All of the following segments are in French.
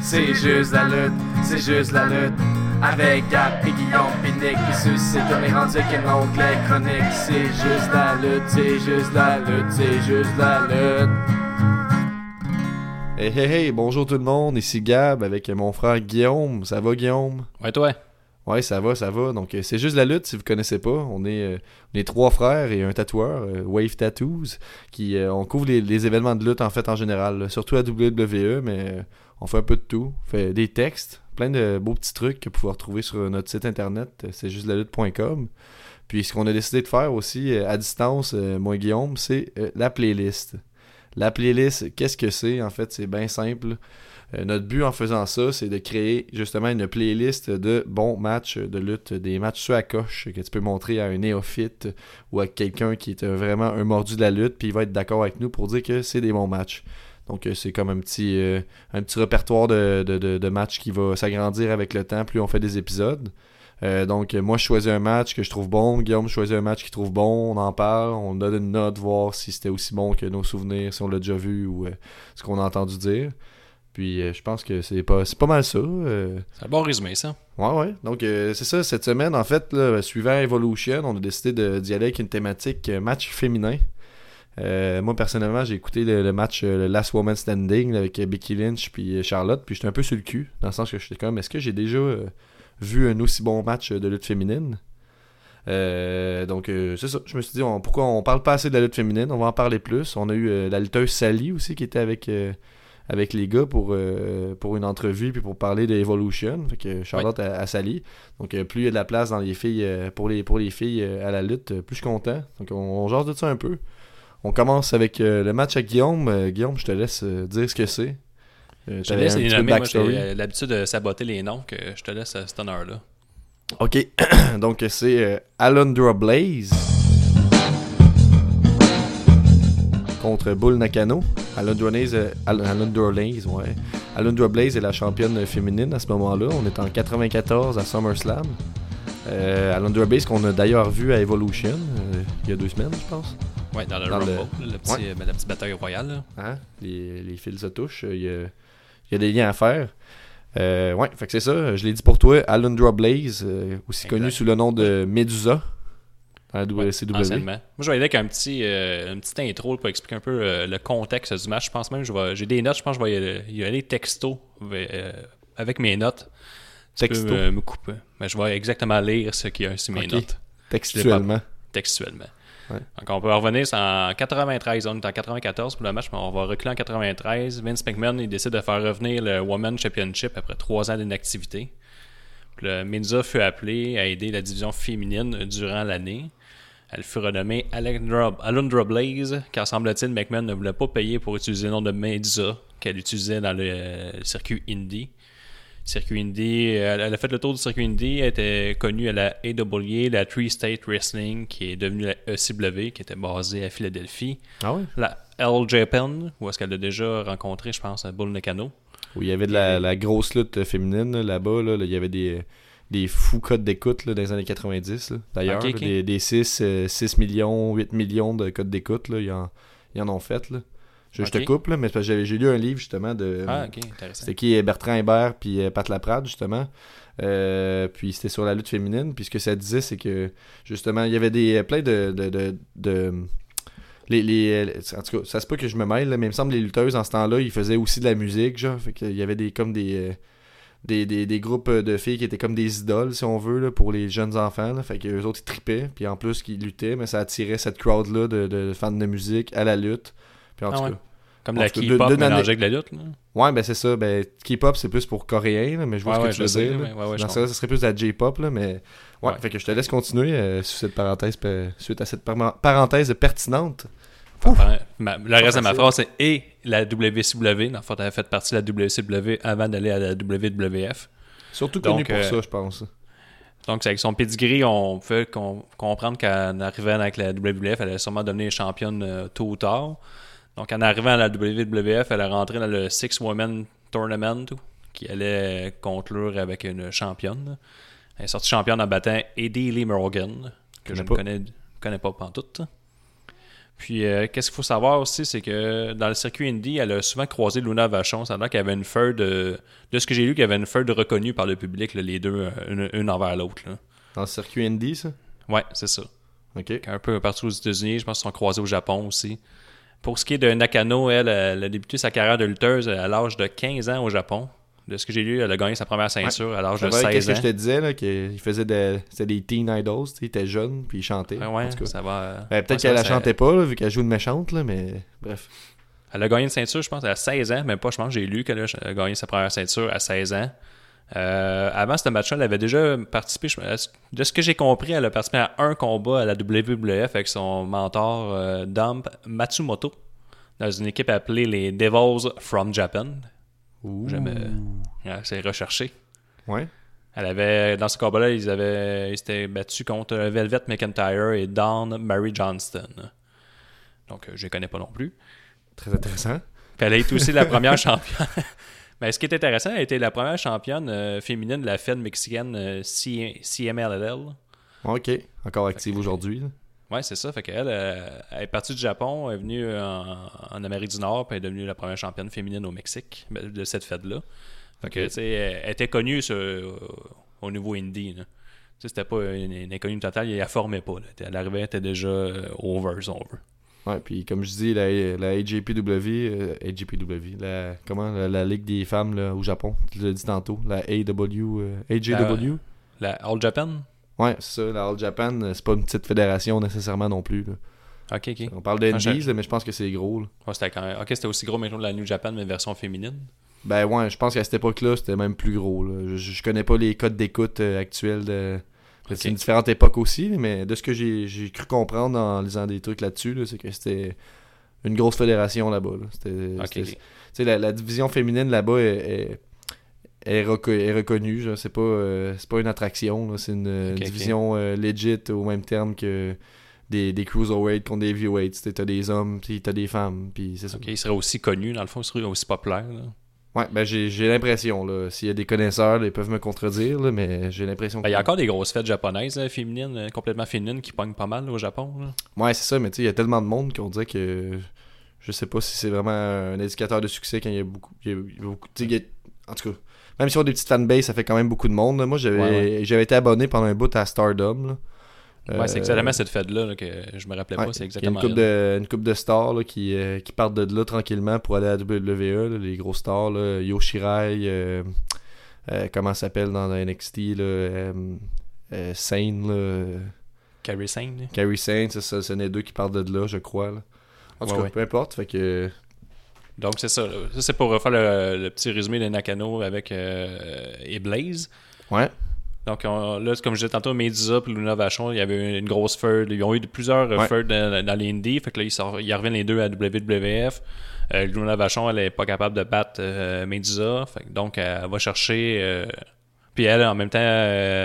C'est juste la lutte, c'est juste la lutte. Avec Gap et Guillaume Pinique qui suscite comme les rendus qui montent les chroniques. C'est juste la lutte, c'est juste la lutte, c'est juste la lutte. Hey hey hey, bonjour tout le monde, ici Gab avec mon frère Guillaume. Ça va Guillaume? Ouais, toi? Ouais, ça va, ça va. Donc, euh, c'est juste la lutte si vous connaissez pas. On est, euh, on est trois frères et un tatoueur, euh, Wave Tattoos, qui euh, on couvre les, événements de lutte en fait en général, surtout à WWE, mais euh, on fait un peu de tout. On fait des textes, plein de beaux petits trucs que vous pouvez retrouver sur notre site internet, c'est juste la lutte.com. Puis ce qu'on a décidé de faire aussi à distance, moi et Guillaume, c'est la playlist. La playlist, qu'est-ce que c'est? En fait, c'est bien simple. Euh, notre but en faisant ça, c'est de créer justement une playlist de bons matchs de lutte, des matchs sur la coche que tu peux montrer à un néophyte ou à quelqu'un qui est euh, vraiment un mordu de la lutte, puis il va être d'accord avec nous pour dire que c'est des bons matchs. Donc euh, c'est comme un petit, répertoire de, matchs qui va s'agrandir avec le temps, plus on fait des épisodes. Donc moi je choisis un match que je trouve bon, Guillaume choisit un match qu'il trouve bon, on en parle, on donne une note, voir si c'était aussi bon que nos souvenirs, si on l'a déjà vu ou ce qu'on a entendu dire. Puis euh, je pense que c'est pas pas mal ça. euh. C'est un bon résumé, ça. Ouais, ouais. Donc, euh, c'est ça, cette semaine, en fait, là, suivant Evolution, on a décidé de- d'y aller avec une thématique match féminin. Moi, personnellement, j'ai écouté le, le match le Last Woman Standing avec Becky Lynch puis Charlotte, puis j'étais un peu sur le cul, dans le sens que j'étais comme, est-ce que j'ai déjà vu un aussi bon match de lutte féminine? Euh, donc, euh, c'est ça. Je me suis dit, on- pourquoi on parle pas assez de la lutte féminine? On va en parler plus. On a eu euh, la lutteuse Sally aussi qui était avec... avec les gars pour, euh, pour une entrevue puis pour parler de Evolution. Fait que Charlotte à, à Sally. Donc euh, plus il y a de la place dans les filles euh, pour les pour les filles à la lutte, plus je suis content. Donc on, on jase de ça un peu. On commence avec le match à Guillaume. Guillaume, je te laisse dire ce que c'est. Je te laisse les nommer. Moi, j'ai l'habitude de saboter les noms, que je te laisse cet honneur-là. Ok, donc c'est Alundra Blaze contre Bull Nakano. Alundra Blaze, Al- Alundra Blaze, ouais. Alundra Blaze est la championne féminine à ce moment-là. On est en 94 à SummerSlam. Euh, Alundra Blaze qu'on a d'ailleurs vu à Evolution euh, il y a deux semaines, je pense. Ouais, dans le Dans Rumble, le- le... petit, Ouais. euh, ben, la petite bataille royale. là. Hein? Les, les fils se touchent. Il y a, il y a des liens à faire. Euh, ouais, fait que c'est ça. Je l'ai dit pour toi. Alundra Blaze, euh, aussi Exact. connu sous le nom de Medusa à la Ouais, WCW. anciennement. Moi, je vais y aller avec un petit, euh, une petite intro pour expliquer un peu euh, le contexte du match. Je pense même j'ai des notes. Je pense que je vais y aller, y aller texto euh, avec mes notes. Tu Texto? peux me couper. Mais je vais exactement lire ce qu'il y a sur mes notes. Textuellement. textuellement. Ouais. Donc on peut revenir, c'est en 93, on est en 94 pour le match, mais on va reculer en 93. Vince McMahon il décide de faire revenir le Women's Championship après trois ans d'inactivité. Le Menza fut appelé à aider la division féminine durant l'année. Elle fut renommée Alundra, Alundra Blaze, car semble-t-il McMahon ne voulait pas payer pour utiliser le nom de Medusa qu'elle utilisait dans le, euh, circuit indie. Circuit Indie, elle, elle a fait le tour du circuit Indie, elle était connue à la AWA, la Three State Wrestling, qui est devenue la ECW, qui était basée à Philadelphie. Ah ouais? La L Japan, où est-ce qu'elle a déjà rencontré, je pense, à Bull Nakano. Où il y avait de la, la grosse lutte féminine là, là-bas. Là, Là, il y avait des, des fous codes d'écoute là, dans les années 90. là. D'ailleurs, des, des 6, euh, 6 millions, 8 millions de codes d'écoute. là, Ils en, ils en ont fait. Là. Je, je te coupe, là, mais j'ai lu un livre justement de. Ah, ok, intéressant. C'était qui Bertrand Hébert puis euh, Pat Laprade justement. Euh, puis c'était sur la lutte féminine. Puis ce que ça disait, c'est que justement, il y avait des plein de. de, de, de- les, les, en tout cas, ça se peut que je me mêle, là, mais il me semble que les lutteuses en ce temps-là, ils faisaient aussi de la musique, genre. Fait qu'il y avait des comme des. Des, des, des groupes de filles qui étaient comme des idoles, si on veut, là, pour les jeunes enfants. Là. Fait que eux autres, ils tripaient. Puis en plus, qu'ils luttaient, mais ça attirait cette crowd-là de, de fans de musique à la lutte. Puis en Ah tout ouais. cas, Comme en la K-pop mélangée avec la lutte. Là. Ouais, ben c'est ça. Ben, K-pop, c'est plus pour coréen, là, mais je vois Ouais, ouais, ce que tu je veux sais, dire. ouais, là. ouais, ouais, Dans ça serait plus de la J-pop, là, mais... Ouais, Ouais. fait que je te laisse continuer euh, sur cette parenthèse, suite à cette par- parenthèse pertinente. Enfin, ma- le reste de ma phrase, c'est et la WCW. Dans elle a fait partie de la WCW avant d'aller à la WWF. Surtout Donc, connu pour euh, ça, je pense. Donc, avec son pedigree, on peut com- comprendre qu'en arrivant avec la WWF, elle allait sûrement devenir championne euh, tôt ou tard. Donc, en arrivant à la WWF, elle est rentrée dans le Six Women Tournament, qui allait conclure avec une championne. Elle est sortie championne en battant Eddie Lee Morgan, que je ne connais, connais pas pantoute. Puis, euh, qu'est-ce qu'il faut savoir aussi, c'est que dans le circuit Indy, elle a souvent croisé Luna Vachon. Ça a l'air qu'il y avait une feud, de, de ce que j'ai lu, qu'il y avait une feud reconnue par le public, là, les deux, euh, une, une envers l'autre. Dans le circuit Indy, ça? Ouais, c'est ça. Ok. Un peu partout aux États-Unis, je pense qu'ils sont croisés au Japon aussi. Pour ce qui est de Nakano, elle, elle a débuté sa carrière de lutteuse à l'âge de 15 ans au Japon. De ce que j'ai lu, elle a gagné sa première ceinture à l'âge de va avec 16 Qu'est-ce que je te disais, là, qu'il faisait des, c'était des teen idols, il était jeune, puis il chantait. Ouais, ouais, en tout cas. ça va. euh, Ben, peut-être qu'elle la chantait pas, là, vu qu'elle joue une méchante, là, mais bref. Elle a gagné une ceinture, je pense, à 16 ans. Même pas, je pense, j'ai lu qu'elle a gagné sa première ceinture à 16 ans. Euh, avant ce match-là, elle avait déjà participé. je- de ce que j'ai compris, elle a participé à un combat à la WWF avec son mentor euh, Dump Matsumoto dans une équipe appelée les Devils from Japan. J'aime, euh, c'est recherché. Ouais. Elle avait, dans ce combat-là, ils avaient, ils s'étaient battus contre Velvet McIntyre et Dawn Mary Johnston. Donc, euh, je les connais pas non plus. Très intéressant. Puis elle a été aussi la première championne. Mais ce qui est intéressant, elle a été la première championne euh, féminine de la Fed mexicaine euh, CMLL. Ok. Encore active aujourd'hui. Ouais, c'est ça. Fait qu'elle euh, elle est partie du Japon, elle est venue en, en Amérique du Nord, puis elle est devenue la première championne féminine au Mexique ben, de cette fête-là. Fait que, elle, était connue sur- au niveau indie. là. C'était pas une, une inconnue totale, elle la formait pas. là. Elle arrivait, elle était déjà euh, over, si on veut. Ouais, puis comme je dis, la, la AJPW, euh, AJPW, la, comment, la, la Ligue des femmes là, au Japon, tu l'as dit tantôt, la AW, euh, AJW? La All Japan? Ouais, c'est ça, la All Japan, euh, c'est pas une petite fédération nécessairement non plus. là. Ok, ok. On parle Ah, d'Indies, là, mais je pense que c'est gros. là. Ouais, c'était quand même- Ok, c'était aussi gros maintenant la New Japan, mais version féminine. Ben ouais, je pense qu'à cette époque-là, c'était même plus gros. là. Je, je connais pas les codes d'écoute euh, actuels. De... C'est une différente époque aussi, mais de ce que j'ai cru comprendre en lisant des trucs là-dessus, là, c'est que c'était une grosse fédération là-bas. là. C'était- Ok, c'était- ok. tu sais, la, la division féminine là-bas est, est, est reco- est reconnue. C'est pas, euh, c'est pas une attraction. C'est une, division euh, legit au même terme que des, des cruiserweights contre des heavyweights. T'as des hommes, puis t'as des femmes, puis c'est il serait aussi connu, dans le fond, il serait aussi populaire. là. Ouais, ben j'ai l'impression, là. S'il y a des connaisseurs, ils peuvent me contredire, là, mais j'ai l'impression Ben, Il y a encore des grosses fêtes japonaises là, féminines, euh, complètement féminines, qui pognent pas mal là, au Japon. Ouais, c'est ça, mais tu sais, il y a tellement de monde qu'on dirait que. Je sais pas si c'est vraiment un indicateur de succès quand il y a beaucoup. il y a- beaucoup il a- en tout cas, même si on a des petites fanbases, ça fait quand même beaucoup de monde. là. Moi, j'avais Ouais, été abonné pendant un bout à Stardom. Là. Ouais, c'est Euh, exactement cette fête-là là, que je me rappelais ouais, pas. C'est une exactement coupe elle. de, une coupe de stars là, qui, euh, qui partent de là tranquillement pour aller à WWE, là, les gros stars, là, Yoshirai, euh, euh, comment ça s'appelle dans la NXT, là, euh, euh, Sane, là, euh, Carrie Sane. Carrie Sane, c'est ça, deux qui partent de là, je crois. En tout Ouais, cas, peu importe, fait que... Donc, c'est ça. Ça, c'est pour refaire le, le petit résumé de Nakano avec euh, et Blaze. Ouais, Donc, on- là, comme je disais tantôt, Medusa et Luna Vachon, il y avait une grosse feud. Ils ont eu plusieurs Ouais. feuds dans, dans les indies. Fait que là, ils, sort- ils reviennent les deux à WWF. Euh, Luna Vachon, elle est pas capable de battre euh, Medusa. Fait que donc, elle va chercher. euh, puis elle, en même temps,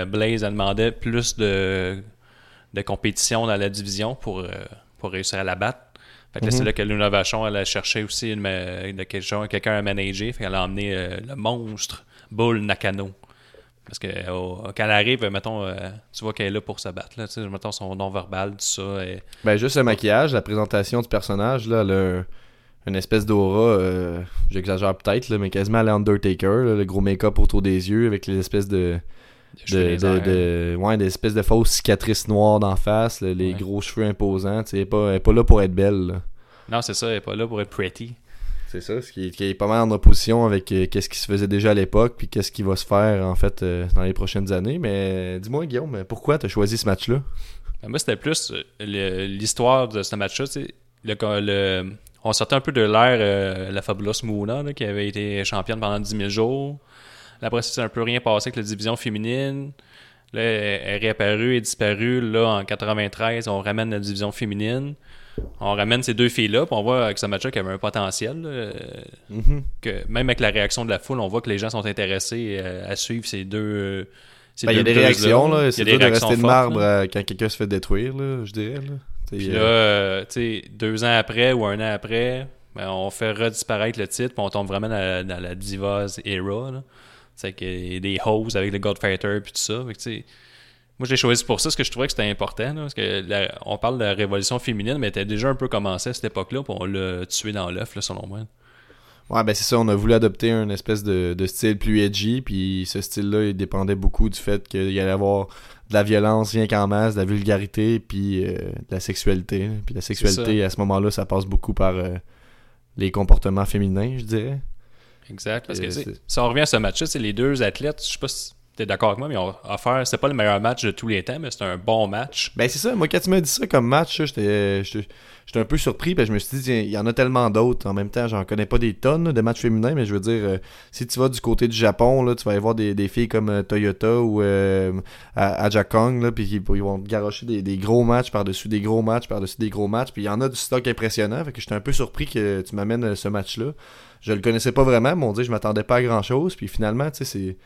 Blaze, elle demandait plus de, de compétition dans la division pour, pour réussir à la battre. Fait que là, Mhm. c'est là que Luna Vachon, elle a cherché aussi une, quelqu'un à manager. Fait qu'elle a emmené euh, le monstre Bull Nakano. Parce que euh, quand elle arrive, mettons, euh, tu vois qu'elle est là pour se battre. Là, mettons son nom verbal, tout ça. et- ben juste le maquillage, la présentation du personnage, là, un- une espèce d'aura, euh, j'exagère peut-être, mais quasiment à l'Undertaker, le gros make-up autour des yeux avec les espèces de... de, ouais, des espèces de fausses cicatrices noires d'en face, là, les Ouais. gros cheveux imposants, tu elle est pas, pas là pour être belle, là. Non, c'est ça, elle est pas là pour être pretty. C'est ça, ce qui est, qui est pas mal en opposition avec euh, qu'est-ce qui se faisait déjà à l'époque, puis qu'est-ce qui va se faire en fait euh, dans les prochaines années. Mais dis-moi, Guillaume, pourquoi t'as choisi ce match-là? Ben, Moi, c'était plus euh, l'histoire de ce match-là. tu. Le, le- on sortait un peu de l'ère euh, la Fabulous Moona, là, qui avait été championne pendant 10 000 jours. Là, après, ça, c'est un peu rien passé avec la division féminine. Là, elle est réapparue et disparue. Là, en 93, on ramène la division féminine. On ramène ces deux filles-là, puis on voit avec ce match-là qu'il y avait un potentiel. là, Mhm. que même avec la réaction de la foule, on voit que les gens sont intéressés euh, à suivre ces deux. euh, ces Ben, Il y a des réactions, là. C'est de rester de marbre là. euh, quand quelqu'un se fait détruire, là, je dirais. Là. Puis là, euh, tu sais, deux ans après ou un an après, ben, on fait redisparaître le titre, puis on tombe vraiment dans la, dans la Divas era. là. Tu sais, qu'il y a des hoes avec le Godfighter puis tout ça. Fait que, Moi, j'ai choisi pour ça, parce que je trouvais que c'était important. là, parce que la- on parle de la révolution féminine, mais elle était déjà un peu commencée à cette époque-là, puis on l'a tué dans l'œuf, selon moi. Ouais, ben c'est ça, on a voulu adopter un espèce de, de style plus edgy, puis ce style-là, il dépendait beaucoup du fait qu'il y allait avoir de la violence rien qu'en masse, de la vulgarité, puis euh, de la sexualité. Puis la sexualité, à ce moment-là, ça passe beaucoup par euh, les comportements féminins, je dirais. Exact. Parce que, si on revient à ce match-là, c'est les deux athlètes, je sais pas si t'es d'accord avec moi, mais on a offert, c'est pas le meilleur match de tous les temps, mais c'est un bon match. Ben c'est ça, moi quand tu m'as dit ça comme match, j'étais un peu surpris, ben je me suis dit, il y en a tellement d'autres. En même temps, j'en connais pas des tonnes de matchs féminins, mais je veux dire, euh, si tu vas du côté du Japon, là, tu vas aller voir des, filles comme euh, Toyota ou euh, à, à Jakong, là, puis ils, vont garocher des, des gros matchs par-dessus des gros matchs par-dessus des gros matchs, puis il y en a du stock impressionnant, fait que j'étais un peu surpris que tu m'amènes euh, ce match-là. Je le connaissais pas vraiment, mais on dit je m'attendais pas à grand-chose, puis finalement, tu sais, c'est...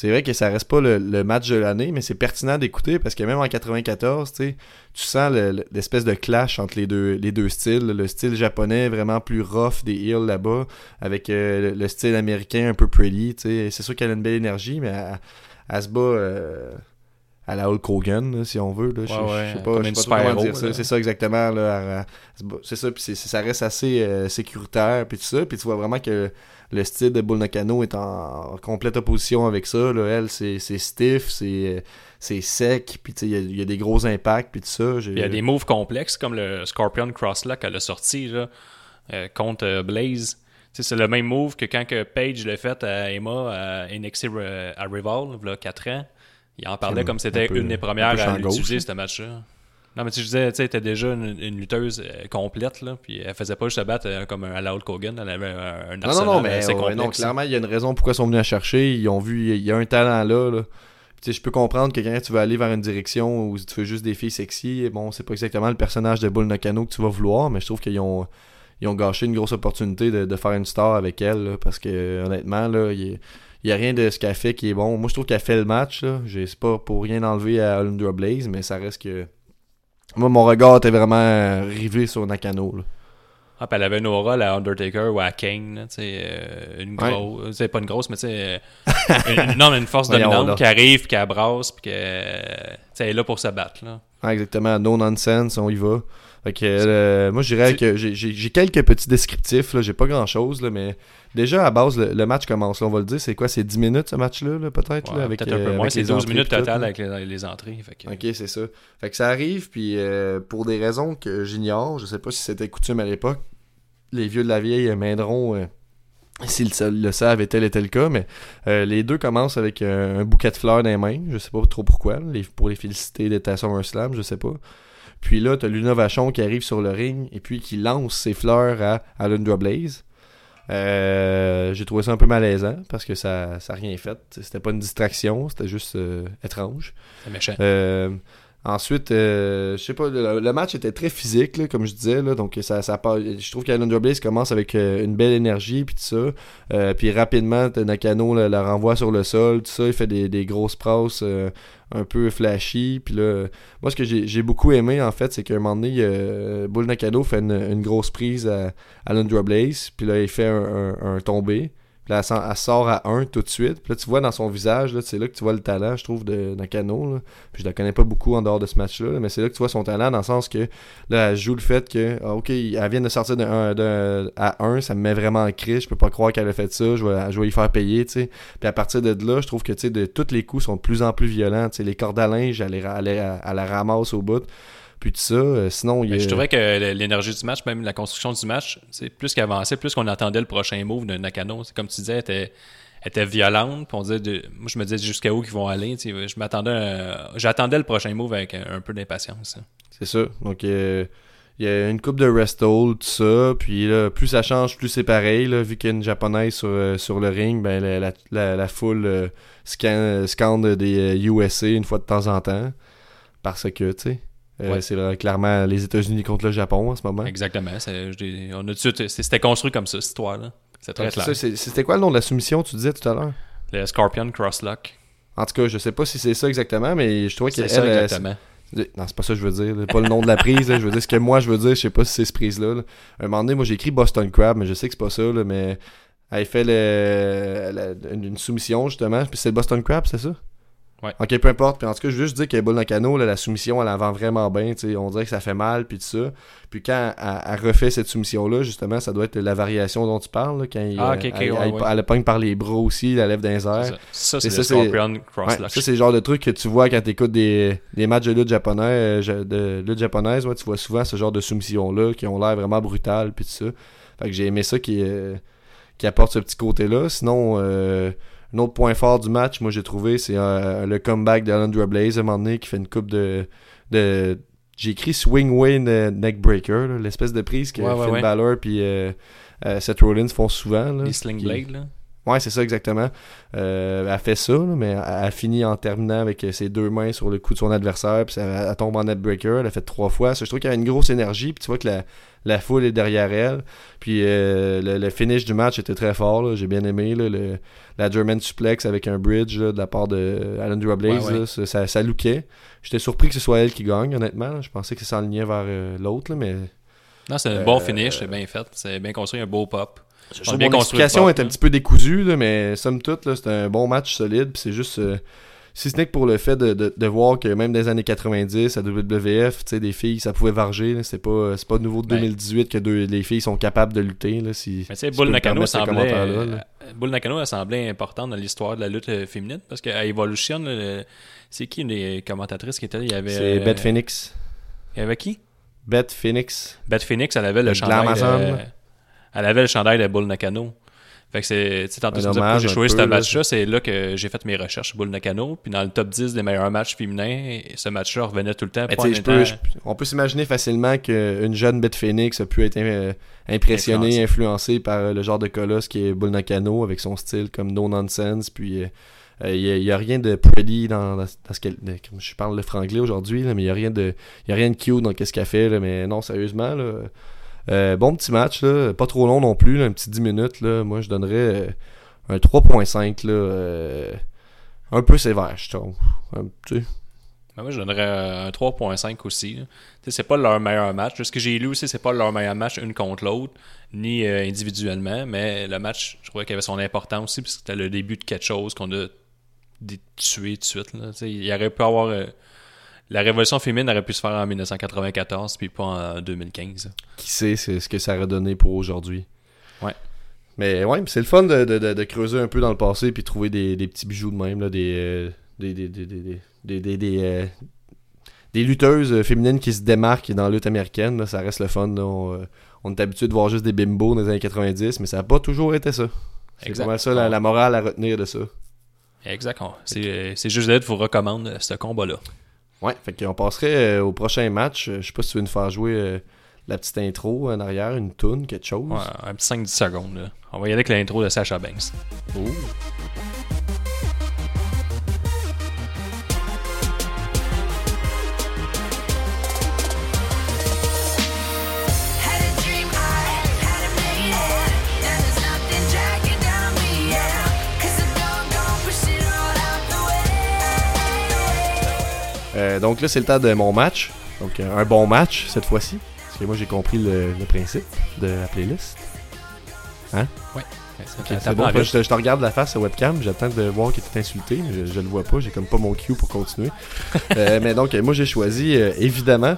C'est vrai que ça reste pas le, match de l'année, mais c'est pertinent d'écouter parce que même en 94, tu sens le- le- l'espèce de clash entre les deux, les deux styles. Le style japonais vraiment plus rough des heels là-bas, avec euh, le, le style américain un peu pretty. C'est sûr qu'elle a une belle énergie, mais elle, elle se euh, à la Hulk Hogan, là, si on veut. Là. Je- Ouais, je, sais pas, je sais comment dire ça. là. C'est ça exactement. Là, c'est ça, puis ça reste assez euh, sécuritaire, puis tout ça. Puis tu vois vraiment que le style de Bull Nakano est en, complète opposition avec ça. Là. Elle, c'est stiff, c'est c'est sec, puis il y a- il y, a des gros impacts, puis tout ça. Il y a des moves complexes comme le Scorpion Crosslock qu'elle a sorti là, euh, contre euh, Blaze. C'est le même move que quand que Paige l'a fait à Emma à NXT à Revolve, a 4 ans. Il en parlait Un comme c'était une des un premières peu à l'utiliser, ce match-là. Non, mais tu disais, tu sais, était déjà une, une lutteuse euh, complète, là, puis elle faisait pas juste se battre euh, comme un à la Hulk Hogan, elle avait un, un Non, non, non, mais assez ouais, non, clairement, il y a une raison pourquoi ils sont venus la chercher. Ils ont vu, il y a un talent là. tu sais, je peux comprendre que quand tu veux aller vers une direction où tu veux juste des filles sexy, bon, c'est pas exactement le personnage de Bull Nakano que tu vas vouloir, mais je trouve qu'ils ont, ils ont gâché une grosse opportunité de, de faire une star avec elle, là, parce que honnêtement, là, il n'y a rien de ce qu'elle fait qui est bon. Moi, je trouve qu'elle fait le match. J'ai- C'est pas pour rien enlever à Alundra Blaze, mais ça reste que. Moi, mon regard était vraiment euh, rivé sur Nakano. Là. Ah, puis elle avait une aura, la Undertaker ou à Kane, tu sais, euh, une Ouais. grosse, c'est pas une grosse, mais tu sais, euh, une, non, mais une force dominante qui arrive, qui abrasse, puis elle est là pour se battre, là. Ah, exactement, no nonsense, on y va. Fait que, euh, moi, je dirais que j'ai- quelques petits descriptifs, là, j'ai pas grand chose, là, mais déjà à base, le, le match commence, là, on va le dire, c'est quoi, c'est 10 minutes ce match-là, là, peut-être, Ouais, Peut-être un euh, peu moins, avec c'est les 12 entrées minutes pis tout, total là. avec les, les entrées. Fait que, Ok, c'est ça. Fait que ça arrive, puis euh, pour des raisons que j'ignore, je sais pas si c'était coutume à l'époque, les vieux de la vieille m'aideront euh, s'ils le, le savent et tel était le cas, mais euh, les deux commencent avec euh, un bouquet de fleurs dans les mains, je sais pas trop pourquoi, les- pour les féliciter d'être à SummerSlam, je sais pas. Puis là, t'as Luna Vachon qui arrive sur le ring et puis qui lance ses fleurs à Alundra Blaze. Euh, j'ai trouvé ça un peu malaisant parce que ça ça a rien fait. C'était pas une distraction, c'était juste euh, étrange. c'est méchant. Euh, ensuite, euh, je sais pas, le, match était très physique, comme je disais, donc ça, ça je trouve qu'Alundra Blaze commence avec euh, une belle énergie, puis tout ça, Euh, puis rapidement, Nakano la, renvoie sur le sol, tout ça, il fait des, des grosses passes un peu flashy, puis là, moi ce que j'ai beaucoup aimé en fait, c'est qu'à un moment donné, Bull Nakano fait une, grosse prise à Alundra Blaze, puis là il fait un, tombé, là elle, sort à 1 tout de suite, puis là tu vois dans son visage, c'est là que tu vois le talent, je trouve, de Nakano, là. Puis je la connais pas beaucoup en dehors de ce match-là, là, mais c'est là que tu vois son talent dans le sens que là, elle joue le fait que, ah, ok, elle vient de sortir de, un- de- à 1, ça me met vraiment en crise, je peux pas croire qu'elle a fait ça, je vais, je vais y faire payer, tu sais. Puis à partir de là, je trouve que, tu sais, de tous les coups sont de plus en plus violents, tu sais, les cordes à linge, elle, elle la ramasse au bout, puis tout ça, euh, sinon, il y Ben, a... je trouvais que l'énergie du match, même la construction du match, c'est plus avançait, plus qu'on attendait le prochain move de Nakano. Comme tu disais, elle était, était violente. On disait de- moi, je me disais jusqu'à où ils vont aller. Je m'attendais, j'attendais le prochain move avec un, un peu d'impatience. hein. C'est ça. Donc, euh, il y a une coupe de rest tout ça. Puis là, plus ça change, plus c'est pareil. Là, vu qu'il y a une japonaise sur, euh, sur le ring, ben, la, la, la- la foule euh, scan- scande des USA une fois de temps en temps. Parce que, tu sais, euh, Ouais. c'est clairement les États-Unis contre le Japon en ce moment. Exactement. c'est- on a c'est- C'était construit comme ça, cette histoire-là. C'est très c'est clair. c'est- C'était quoi le nom de la soumission, tu disais tout à l'heure? Le Scorpion Crosslock. En tout cas, je sais pas si c'est ça exactement, mais je trouvais C'est qu'elle. ça, exactement. c'est- Non, c'est pas ça que je veux dire. là. Pas le nom de la prise. là. Je veux dire ce que moi je veux dire. Je sais pas si c'est ce prise-là. là. Un moment donné, moi j'ai écrit Boston Crab, mais je sais que c'est pas ça. mais elle fait le, la- une une soumission justement. Puis c'est le Boston Crab, c'est ça? Ouais. Ok, peu importe. Puis en tout cas, je veux juste dire que Bull Nakano, là, la soumission, elle avant vraiment bien. On dirait que ça fait mal, puis tout ça. Puis quand elle, elle refait cette soumission-là, justement, ça doit être la variation dont tu parles. là, quand il, Ah, euh, ok, ok, elle, ouais, elle- ouais. elle le pogne par les bras aussi, la lève airs. Ça, ça, c'est le genre de truc que tu vois quand tu écoutes des, des matchs de lutte japonais, euh, de lutte japonaise. ouais, tu vois souvent ce genre de soumission-là qui ont l'air vraiment brutales, puis tout ça. Fait que j'ai aimé ça qui, euh, qui apporte ce petit côté-là. Sinon, euh, un autre point fort du match, moi j'ai trouvé, c'est euh, le comeback d'Alandra Blaze à un moment donné qui fait une coupe de. de j'ai écrit Swing Way ne- Neckbreaker, l'espèce de prise que Ouais, Finn ouais. Balor puis euh, euh, Seth Rollins font souvent. Là, Les Sling Blade, là. Ouais, c'est ça exactement. Euh, elle fait ça, là, mais elle, elle finit en terminant avec euh, ses deux mains sur le cou de son adversaire, puis elle tombe en netbreaker. Elle a fait trois fois. Ça, je trouve qu'il y a une grosse énergie, puis tu vois que la, la foule est derrière elle. Puis euh, le, le finish du match était très fort. J'ai bien aimé là, le, la German suplex avec un bridge là, de la part de Alan Blaze. Ouais, ouais. ça, ça, ça lookait. J'étais surpris que ce soit elle qui gagne, honnêtement. Je pensais que ça s'enlignait vers euh, l'autre, mais Non, c'est un Euh, bon finish, c'est bien fait. C'est bien construit, un beau pop. Je bien mon explication est un petit peu décousue, là, mais somme toute, c'est un bon match solide. puis c'est juste, euh, si ce n'est que pour le fait de, de, de voir que même dans les années 90, à WWF, des filles, ça pouvait varger. C'est pas, c'est pas nouveau de Ben. 2018 que deux, les filles sont capables de lutter. Là, si, Mais tu sais, si Bull Nakano semblait, euh, Bull Nakano elle semblait importante dans l'histoire de la lutte euh, féminine parce qu'à Evolution, c'est qui une des commentatrices qui était là? Il y avait. C'est euh, Beth Phoenix. Il y avait qui? Beth Phoenix. Beth Phoenix, elle avait le Le chandail. De, elle avait le chandail de Bull Nakano. Fait que c'est. Tu sais, tantôt, j'ai choisi ce là. match-là. C'est là que j'ai fait mes recherches Bull Nakano. Puis dans le top 10 des meilleurs matchs féminins, ce match-là revenait tout le temps. Pas je peux- je- on peut s'imaginer facilement qu'une jeune Beth Phoenix a pu être euh, impressionnée, influencée par euh, le genre de colosse qui est Bull Nakano avec son style comme No Nonsense. Puis il n'y a, rien de pretty dans, dans, dans ce qu'elle. Je parle le franglais aujourd'hui, mais il n'y a rien de y a rien de cute dans ce qu'elle fait. là, mais non, sérieusement, là, euh, bon petit match, pas trop long non plus, un petit 10 minutes. Moi, je donnerais euh, un 3.5. là, euh, un peu sévère, je trouve. Tu sais. Ben, moi, je donnerais un 3.5 aussi. C'est pas leur meilleur match. Ce que j'ai lu aussi, c'est pas leur meilleur match une contre l'autre, ni individuellement, mais le match, je trouvais qu'il avait son importance aussi, parce que c'était le début de quelque chose qu'on a tué tout de suite. Il aurait pu avoir. La révolution féminine aurait pu se faire en 1994, puis pas en 2015. qui sait c'est ce que ça aurait donné pour aujourd'hui. Ouais. Mais ouais, c'est le fun de, de- de- de creuser un peu dans le passé puis trouver des, des petits bijoux de même, là, des, euh, des, des, des, des, des, des, des, euh, des lutteuses féminines qui se démarquent dans la lutte américaine. là, ça reste le fun. là. On, euh, on est habitué de voir juste des bimbos dans les années 90, mais ça n'a pas toujours été ça. C'est mal ça la, la morale à retenir de ça. Exact. On- C'est c'est juste d'être vous recommande ce combat-là. Ouais, fait qu'on passerait euh, au prochain match. Euh, Je sais pas si tu veux nous faire jouer euh, la petite intro en arrière, une toune, quelque chose. Ouais, un petit 5-10 secondes. là. On va y aller avec l'intro de Sacha Banks. Oh. Donc là, c'est le temps de mon match. Donc euh, un bon match cette fois-ci. Parce que moi, j'ai compris le, le principe de la playlist. Ok, c'est T'as bon, je, te, je te regarde la face au webcam, j'attends de voir qu'il est insulté, mais je, je le vois pas, j'ai comme pas mon cue pour continuer. Euh, mais donc, euh, moi j'ai choisi euh, évidemment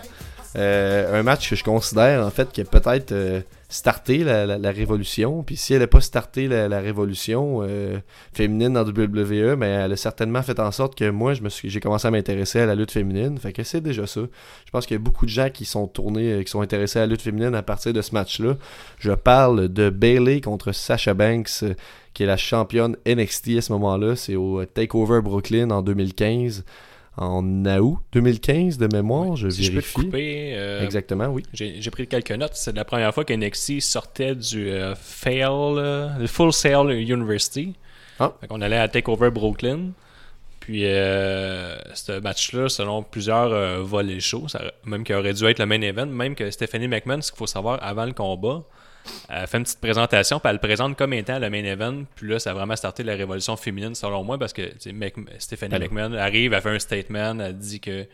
euh, un match que je considère en fait qui a peut-être euh, starté la, révolution. Puis si elle n'a pas starté la, révolution euh, féminine dans WWE, mais elle a certainement fait en sorte que moi je me j'ai commencé à m'intéresser à la lutte féminine. Fait que c'est déjà ça. Je pense qu'il y a beaucoup de gens qui sont tournés, euh, qui sont intéressés à la lutte féminine à partir de ce match-là. Je parle de Bailey contre Sasha Banks, euh, qui est la championne NXT à ce moment-là. C'est au euh, Takeover Brooklyn en 2015. En août 2015 de mémoire, je Si je peux te vérifie. couper, euh, Exactement, oui. J'ai pris quelques notes. C'est la première fois qu'NXT sortait du euh, Fail, euh, le Full Sail University. Ah. Fait qu'on allait à Takeover Brooklyn. Puis, ce match-là, selon plusieurs volets chauds, même qu'il aurait dû être le main event, même que Stephanie McMahon, ce qu'il faut savoir avant le combat, elle fait une petite présentation, puis elle le présente comme étant le main event. Puis là, ça a vraiment starté la révolution féminine, selon moi, parce que Mc- Stephanie McMahon arrive, elle fait un statement, elle dit que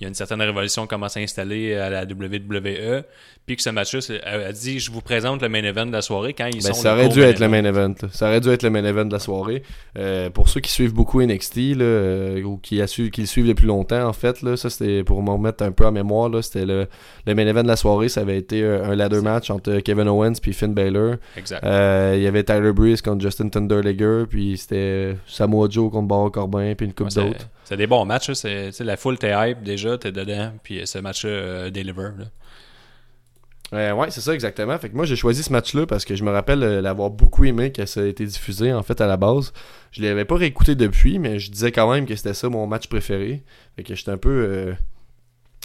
il y a une certaine révolution qui commence à s'installer à la WWE. Puis que ce match-là, a dit Je vous présente le main event de la soirée quand ils Ben, sont. ça aurait dû être le main event. là. Ça aurait dû être le main event de la soirée. Euh, pour ceux qui suivent beaucoup NXT là, euh, ou qui, a su- qui le suivent depuis longtemps, en fait, là, ça c'était pour me remettre un peu en mémoire. C'était le, le main event de la soirée. Ça avait été un ladder match entre Kevin Owens puis Finn Balor. Exact. Euh, Il y avait Tyler Breeze contre Justin Thunderliger. Puis c'était Samoa Joe contre Baron Corbin. Puis une coupe Ouais, d'autres. C'est des bons matchs. la foule t'es hype déjà, t'es dedans. Puis ce match-là deliver. Euh, ouais, c'est ça exactement. Fait que moi j'ai choisi ce match-là parce que je me rappelle euh, l'avoir beaucoup aimé quand ça a été diffusé en fait à la base. Je l'avais pas réécouté depuis, mais je disais quand même que c'était ça mon match préféré. Fait que j'étais un peu. euh,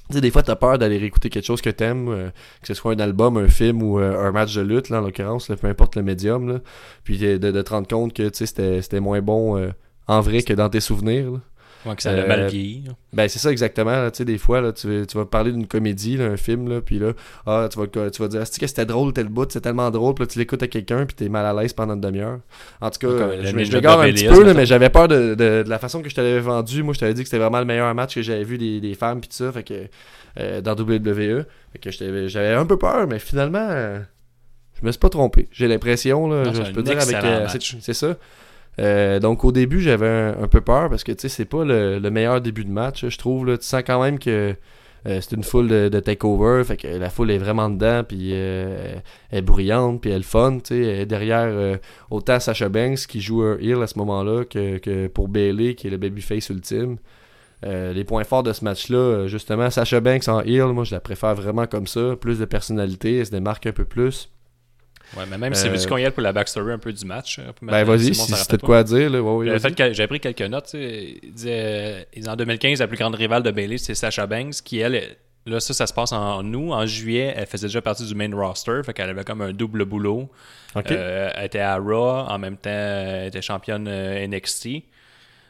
Tu sais, des fois t'as peur d'aller réécouter quelque chose que t'aimes, euh, que ce soit un album, un film ou euh, un match de lutte, là, en l'occurrence, peu importe le médium. Là. Puis de, de te rendre compte que tu sais, c'était moins bon en vrai que dans tes souvenirs. là. Ouais, que ça a Euh, mal vieilli. Ben c'est ça exactement, là, des fois là, tu, tu vas parler d'une comédie, là, un film là, puis là ah tu vas tu vas dire que c'était drôle tel bout, c'est tellement drôle, puis là tu l'écoutes à quelqu'un puis t'es mal à l'aise pendant une demi-heure. En tout cas, je, je m'égare un petit peu là, mais j'avais peur de, de- de la façon que je te l'avais vendu. Moi je t'avais dit que c'était vraiment le meilleur match que j'avais vu des, des femmes puis tout ça, fait que euh, dans WWE, fait que t'avais- j'avais un peu peur, mais finalement euh, je me suis pas trompé. J'ai l'impression là, Non, je, peux dire avec euh, c'est ça. Euh, donc au début j'avais un, peu peur parce que tu sais c'est pas le, le meilleur début de match je trouve là. tu sens quand même que euh, c'est une foule de, de takeover fait que la foule est vraiment dedans puis euh, elle est bruyante puis elle est fun tu sais. Derrière autant Sasha Banks qui joue un heel à ce moment là que, que pour Bailey qui est le babyface ultime. Les points forts de ce match là justement Sasha Banks en heel moi je la préfère vraiment comme ça plus de personnalité elle se démarque un peu plus Ouais, mais même si Euh, veux-tu qu'on y aille pour la backstory un peu du match. euh, ben vas-y si c'était de quoi à dire là, ouais, fait que- J'avais pris quelques notes. tu. Il disait, euh, en 2015, la plus grande rivale de Bailey, c'est Sasha Banks, qui elle, là ça, ça se passe en août. En juillet, elle faisait déjà partie du main roster, fait qu'elle avait comme un double boulot. Euh, elle était à Raw, en même temps, elle était championne euh, NXT.